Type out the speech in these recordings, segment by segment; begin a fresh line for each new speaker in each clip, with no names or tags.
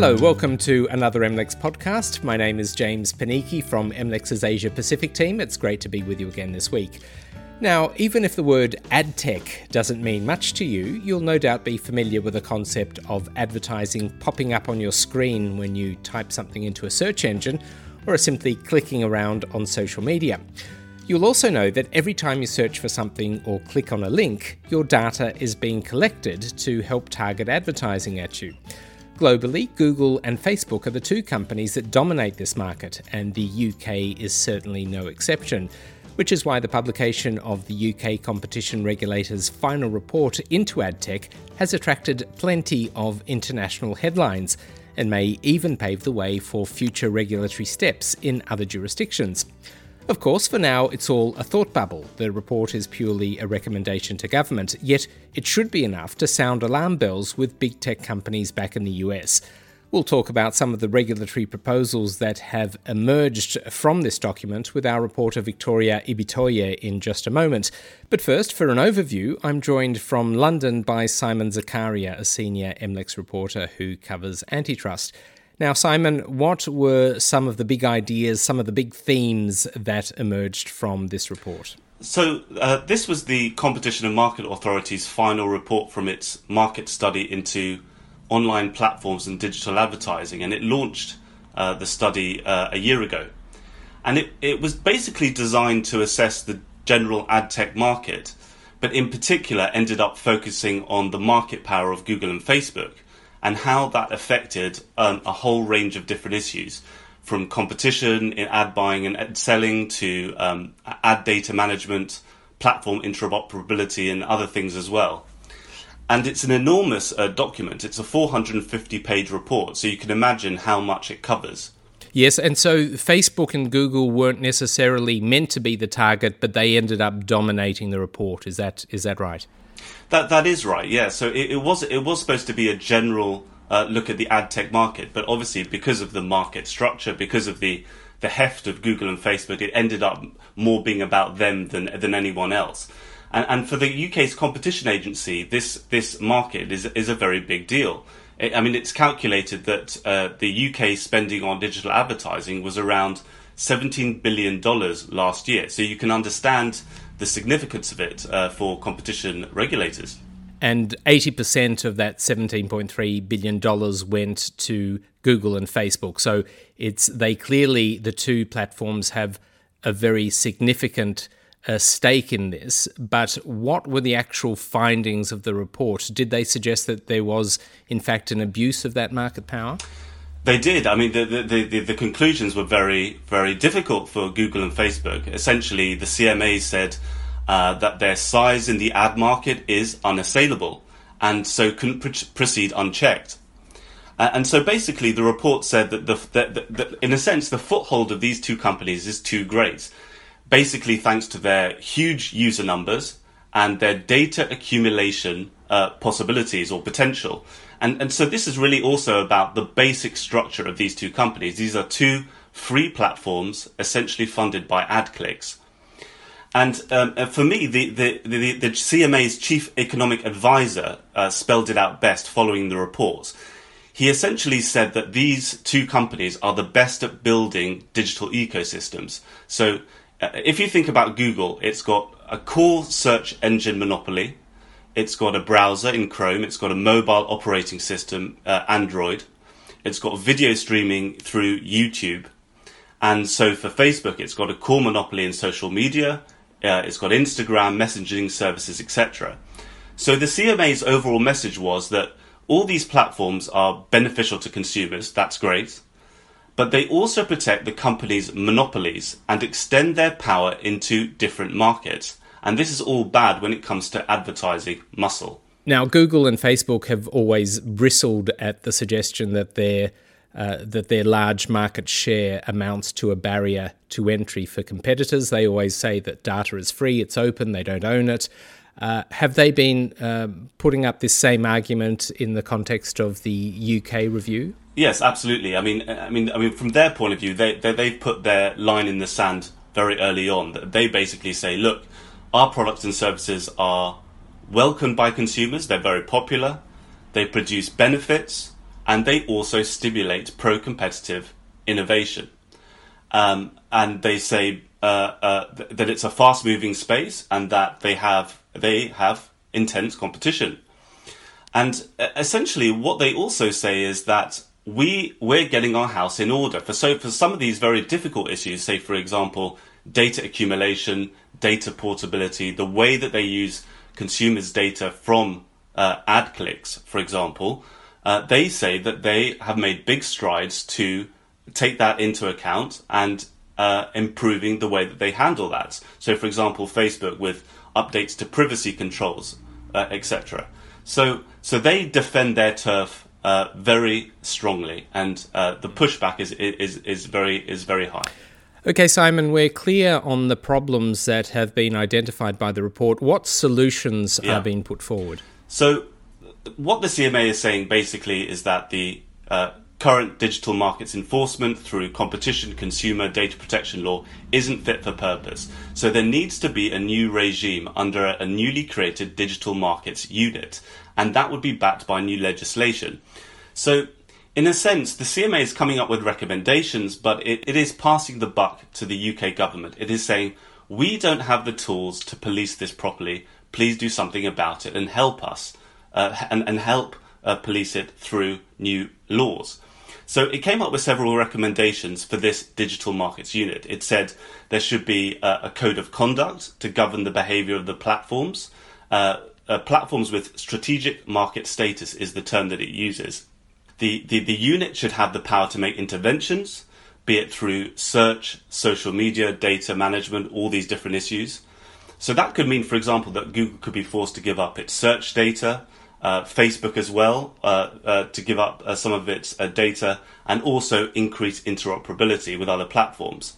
Hello, welcome to another MLEX podcast. My name is James Panichi from MLEX's Asia Pacific team. It's great to be with you again this week. Now, even if the word ad tech doesn't mean much to you, you'll no doubt be familiar with the concept of advertising popping up on your screen when you type something into a search engine or are simply clicking around on social media. You'll also know that every time you search for something or click on a link, your data is being collected to help target advertising at you. Globally, Google and Facebook are the two companies that dominate this market, and the UK is certainly no exception, which is why the publication of the UK competition regulator's final report into AdTech has attracted plenty of international headlines and may even pave the way for future regulatory steps in other jurisdictions. Of course, for now, it's all a thought bubble. The report is purely a recommendation to government, yet it should be enough to sound alarm bells with big tech companies back in the US. We'll talk about some of the regulatory proposals that have emerged from this document with our reporter Victoria Ibitoye in just a moment. But first, for an overview, I'm joined from London by Simon Zekaria, a senior MLEX reporter who covers antitrust. Now, Simon, what were some of the big ideas, some of the big themes that emerged from this report?
So, uh, this was the Competition and Market Authority's final report from its market study into online platforms and digital advertising, and it launched uh, the study uh, a year ago. And it, it was basically designed to assess the general ad tech market, but in particular ended up focusing on the market power of Google and Facebook and how that affected um, a whole range of different issues from competition in ad buying and ad selling to um, ad data management, platform interoperability, and other things as well. And it's an enormous uh, document. It's a 450 page report, so you can imagine how much it covers.
Yes, and so Facebook and Google weren't necessarily meant to be the target, but they ended up dominating the report. Is that is that right?
That that is right. Yeah. So it, it was it was supposed to be a general uh, look at the ad tech market, but obviously because of the market structure, because of the the heft of Google and Facebook, it ended up more being about them than than anyone else. And, and for the UK's competition agency, this this market is is a very big deal. It, I mean, it's calculated that uh, the UK spending on digital advertising was around seventeen billion dollars last year. So you can understand the significance of it uh, for competition regulators.
And 80% of that $17.3 billion went to Google and Facebook. So it's they clearly, the two platforms have a very significant uh, stake in this. But what were the actual findings of the report? Did they suggest that there was, in fact, an abuse of that market power?
They did. I mean, the, the, the, the, conclusions were very, very difficult for Google and Facebook. Essentially, the CMA said uh, that their size in the ad market is unassailable and so couldn't pr- proceed unchecked. Uh, and so basically, the report said that, the, that, that, in a sense, the foothold of these two companies is too great. Basically, thanks to their huge user numbers and their data accumulation uh, possibilities or potential. And, and so this is really also about the basic structure of these two companies. These are two free platforms essentially funded by ad clicks. And um, for me, the, the, the, the, CMA's chief economic advisor uh, spelled it out best following the report. He essentially said that these two companies are the best at building digital ecosystems. So uh, if you think about Google, it's got a core search engine monopoly, it's got a browser in Chrome. It's got a mobile operating system, uh, Android. It's got video streaming through YouTube. And so for Facebook, it's got a core monopoly in social media. Uh, it's got Instagram, messaging services, etc. So the CMA's overall message was that all these platforms are beneficial to consumers. That's great. But they also protect the company's monopolies and extend their power into different markets. And this is all bad when it comes to advertising muscle.
Now, Google and Facebook have always bristled at the suggestion that their uh, that their large market share amounts to a barrier to entry for competitors. They always say that data is free, it's open, they don't own it. Uh, have they been uh, putting up this same argument in the context of the UK review?
Yes, absolutely. I mean, I mean, I mean, from their point of view, they, they they've put their line in the sand very early on. They basically say, look, our products and services are welcomed by consumers, they're very popular, they produce benefits, and they also stimulate pro competitive innovation. Um, and they say uh, uh, th- that it's a fast moving space and that they have they have intense competition. And essentially, what they also say is that we we're getting our house in order for so for some of these very difficult issues. Say, for example, data accumulation, data portability, the way that they use consumers' data from uh, ad clicks, for example, uh, they say that they have made big strides to take that into account and uh, improving the way that they handle that. So, for example, Facebook with updates to privacy controls, uh, etc. So, so they defend their turf uh, very strongly, and uh, the pushback is, is is very is very high.
Okay, Simon, we're clear on the problems that have been identified by the report. What solutions yeah. are being put forward?
So, what the CMA is saying basically is that the uh, current digital markets enforcement through competition consumer data protection law isn't fit for purpose. So there needs to be a new regime under a newly created digital markets unit, and that would be backed by new legislation. So in a sense, the CMA is coming up with recommendations, but it, it is passing the buck to the UK government. It is saying, we don't have the tools to police this properly. Please do something about it and help us, uh, and, and help uh, police it through new laws. So it came up with several recommendations for this digital markets unit. It said there should be a, a code of conduct to govern the behavior of the platforms. Uh, uh, platforms with strategic market status is the term that it uses. The, the, the unit should have the power to make interventions, be it through search, social media, data management, all these different issues. So that could mean, for example, that Google could be forced to give up its search data, uh, Facebook as well uh, uh, to give up uh, some of its uh, data and also increase interoperability with other platforms.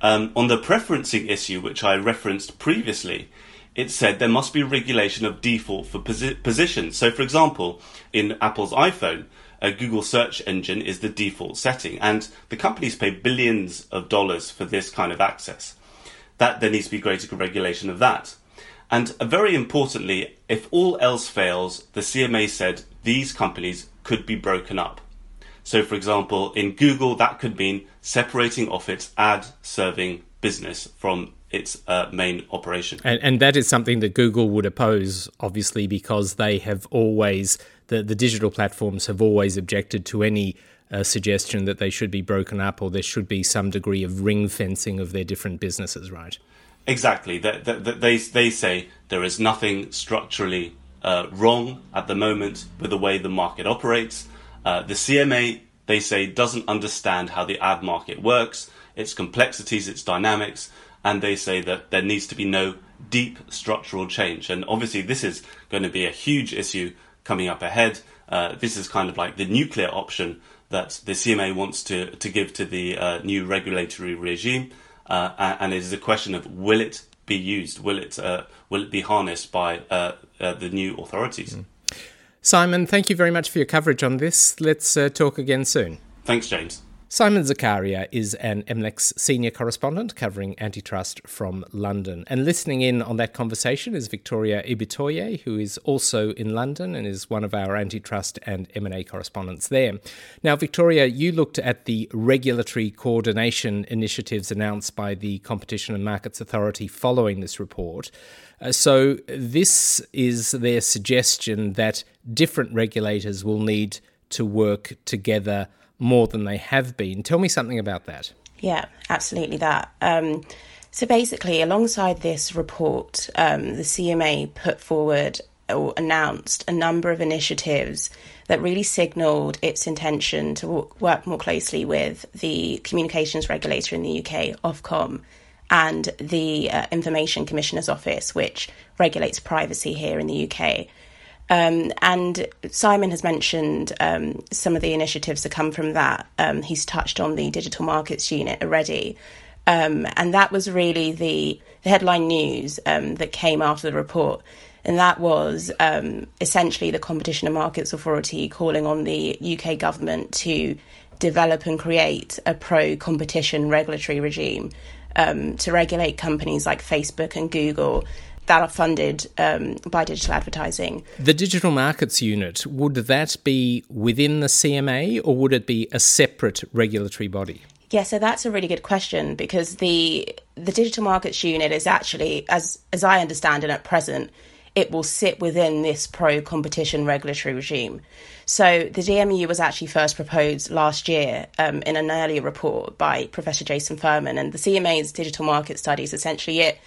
Um, on the preferencing issue, which I referenced previously, it said there must be regulation of default for posi- positions. So, for example, in Apple's iPhone, a Google search engine is the default setting, and the companies pay billions of dollars for this kind of access. That there needs to be greater regulation of that. And very importantly, if all else fails, the CMA said these companies could be broken up. So, for example, in Google, that could mean separating off its ad serving business from its uh, main operation.
And, and, that is something that Google would oppose, obviously, because they have always, the, the digital platforms have always objected to any uh, suggestion that they should be broken up or there should be some degree of ring fencing of their different businesses, right?
Exactly. They, they, they say there is nothing structurally uh, wrong at the moment with the way the market operates. Uh, the CMA, they say, doesn't understand how the ad market works, its complexities, its dynamics, and they say that there needs to be no deep structural change. And obviously, this is going to be a huge issue coming up ahead. Uh, this is kind of like the nuclear option that the CMA wants to, to give to the uh, new regulatory regime uh, and it is a question of will it be used? Will it uh, will it be harnessed by uh, uh the new authorities? Mm.
Simon, thank you very much for your coverage on this. Let's uh, talk again soon.
Thanks, James.
Simon Zekaria is an MLEX senior correspondent covering antitrust from London. And listening in on that conversation is Victoria Ibitoye, who is also in London and is one of our antitrust and M&A correspondents there. Now, Victoria, you looked at the regulatory coordination initiatives announced by the Competition and Markets Authority following this report. Uh, so, this is their suggestion that different regulators will need to work together more than they have been. Tell me something about that.
Yeah, absolutely that. Um, so basically, alongside this report, um, the CMA put forward or announced a number of initiatives that really signalled its intention to work more closely with the communications regulator in the UK, Ofcom, and the uh, Information Commissioner's Office, which regulates privacy here in the UK. Um, and Simon has mentioned um, some of the initiatives that come from that. Um, he's touched on the digital markets unit already. Um, and that was really the, the headline news um, that came after the report. And that was um, essentially the Competition and Markets Authority calling on the UK government to develop and create a pro competition regulatory regime to regulate companies like Facebook and Google that are funded um, by digital advertising.
The Digital Markets Unit, would that be within the CMA or would it be a separate regulatory body?
Yeah, so that's a really good question because the the Digital Markets Unit is actually, as as I understand it at present, it will sit within this pro competition regulatory regime. So the DMU was actually first proposed last year um, in an earlier report by Professor Jason Furman, and the CMA's digital market study is essentially it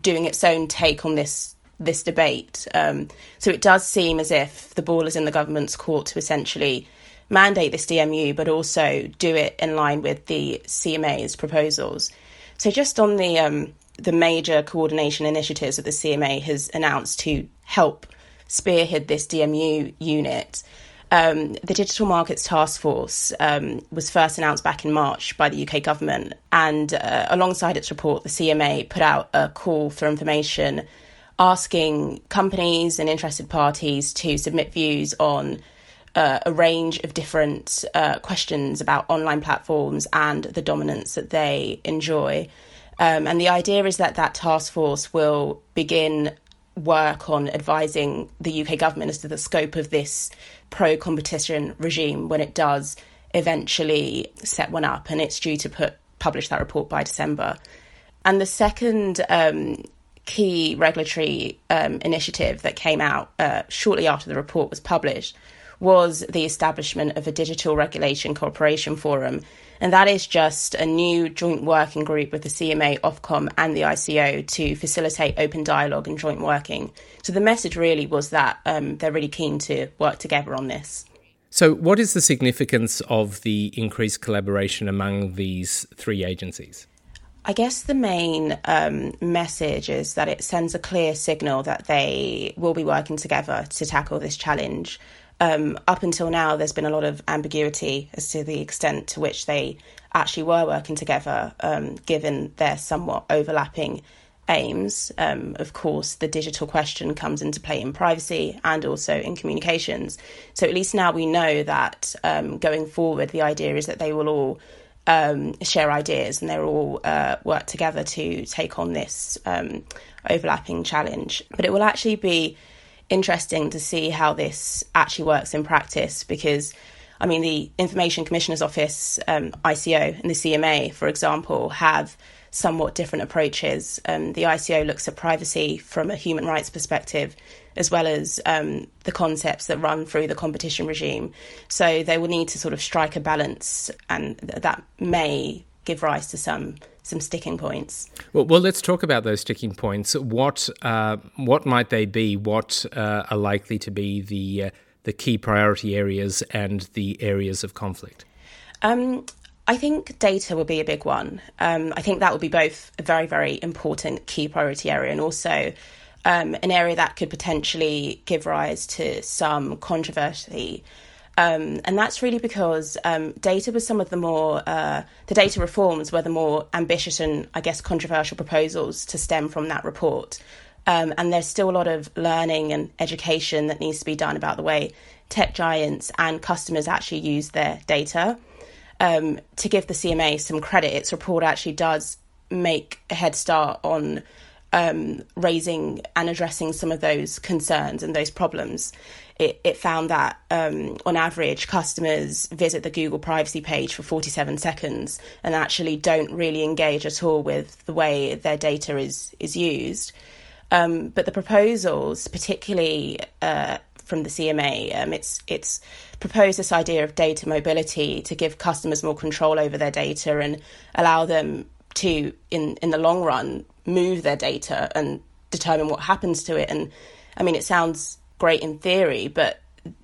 doing its own take on this this debate. Um, so it does seem as if the ball is in the government's court to essentially mandate this DMU, but also do it in line with the CMA's proposals. So, just on the um, the major coordination initiatives that the CMA has announced to help spearhead this DMU unit. Um, the Digital Markets Task Force um, was first announced back in March by the UK government, and uh, alongside its report, the CMA put out a call for information asking companies and interested parties to submit views on uh, a range of different uh, questions about online platforms and the dominance that they enjoy. Um, and the idea is that that task force will begin work on advising the UK government as to the scope of this pro competition regime when it does eventually set one up. And it's due to put publish that report by December. And the second um, key regulatory um, initiative that came out uh, shortly after the report was published was the establishment of a digital regulation cooperation forum. And that is just a new joint working group with the CMA, Ofcom, and the ICO to facilitate open dialogue and joint working. So the message really was that um, they're really keen to work together on this.
So, what is the significance of the increased collaboration among these three agencies?
I guess the main um, message is that it sends a clear signal that they will be working together to tackle this challenge um, up until now, there's been a lot of ambiguity as to the extent to which they actually were working together, um, given their somewhat overlapping aims. Um, of course, the digital question comes into play in privacy and also in communications. So at least now we know that um, going forward, the idea is that they will all um, share ideas and they'll all uh, work together to take on this um, overlapping challenge. But it will actually be interesting to see how this actually works in practice because. I mean, the Information Commissioner's Office, um, ICO, and the CMA, for example, have somewhat different approaches. Um, the ICO looks at privacy from a human rights perspective, as well as um, the concepts that run through the competition regime. So they will need to sort of strike a balance, and th- that may give rise to some some sticking points.
Well, well, let's talk about those sticking points. What uh, what might they be? What uh, are likely to be the uh, the key priority areas and the areas of conflict?
Um, I think data will be a big one. Um, I think that will be both a very very important key priority area and also. Um, an area that could potentially give rise to some controversy um, and that's really because um, data was some of the more, uh, the data reforms were the more ambitious and, I guess, controversial proposals to stem from that report. Um, and there's still a lot of learning and education that needs to be done about the way tech giants and customers actually use their data. Um, to give the CMA some credit, its report actually does make a head start on um, raising and addressing some of those concerns and those problems it, it found that um, on average, customers visit the Google privacy page for 47 seconds and actually don't really engage at all with the way their data is, is used. Um, but the proposals, particularly uh, from the CMA, um, it's it's proposed this idea of data mobility to give customers more control over their data and allow them to, in in the long run, move their data and determine what happens to it. And I mean, it sounds great in theory, but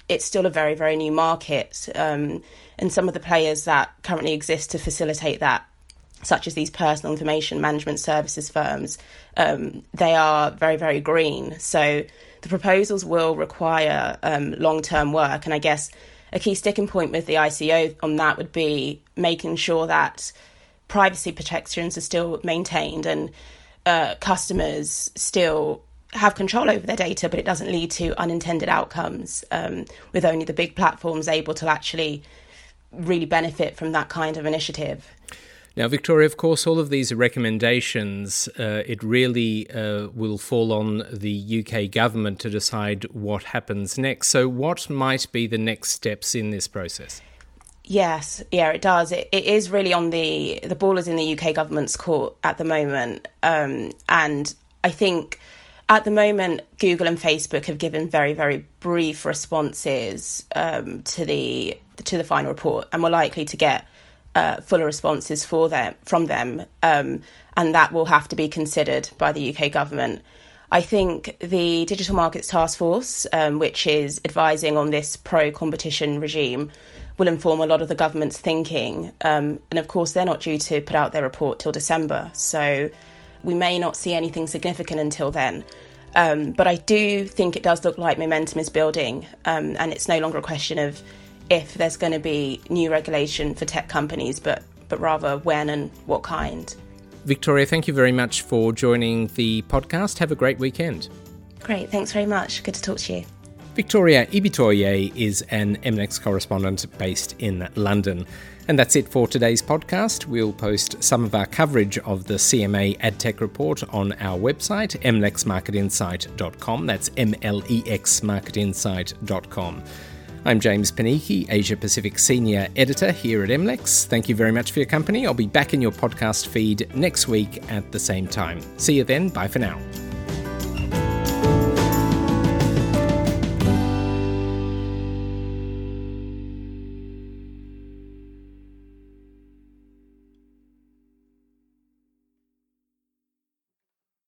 it's still a very, very new market. Um, and some of the players that currently exist to facilitate that, such as these personal information management services firms, um, they are very, very green. So the proposals will require um, long term work. And I guess a key sticking point with the ICO on that would be making sure that privacy protections are still maintained and uh, customers still have control over their data, but it doesn't lead to unintended outcomes. Um, with only the big platforms able to actually really benefit from that kind of initiative.
Now, Victoria, of course, all of these recommendations, uh, it really uh, will fall on the UK government to decide what happens next. So, what might be the next steps in this process?
Yes, yeah, it does. It, it is really on the the ball is in the UK government's court at the moment, um, and I think at the moment Google and Facebook have given very very brief responses um, to the to the final report, and we're likely to get uh, fuller responses for them from them, um, and that will have to be considered by the UK government. I think the Digital Markets Task Force, um, which is advising on this pro competition regime, will inform a lot of the government's thinking. Um, and of course, they're not due to put out their report till December, so we may not see anything significant until then. Um, but I do think it does look like momentum is building, um, and it's no longer a question of if there's going to be new regulation for tech companies, but but rather when and what kind.
Victoria, thank you very much for joining the podcast. Have a great weekend.
Great, thanks very much. Good to talk to you.
Victoria Ibitoye is an MLEX correspondent based in London. And that's it for today's podcast. We'll post some of our coverage of the CMA AdTech report on our website, mlexmarketinsight.com. That's M L E X marketinsight.com. I'm James Panichi, Asia Pacific Senior Editor here at MLEX. Thank you very much for your company. I'll be back in your podcast feed next week at the same time. See you then. Bye for now.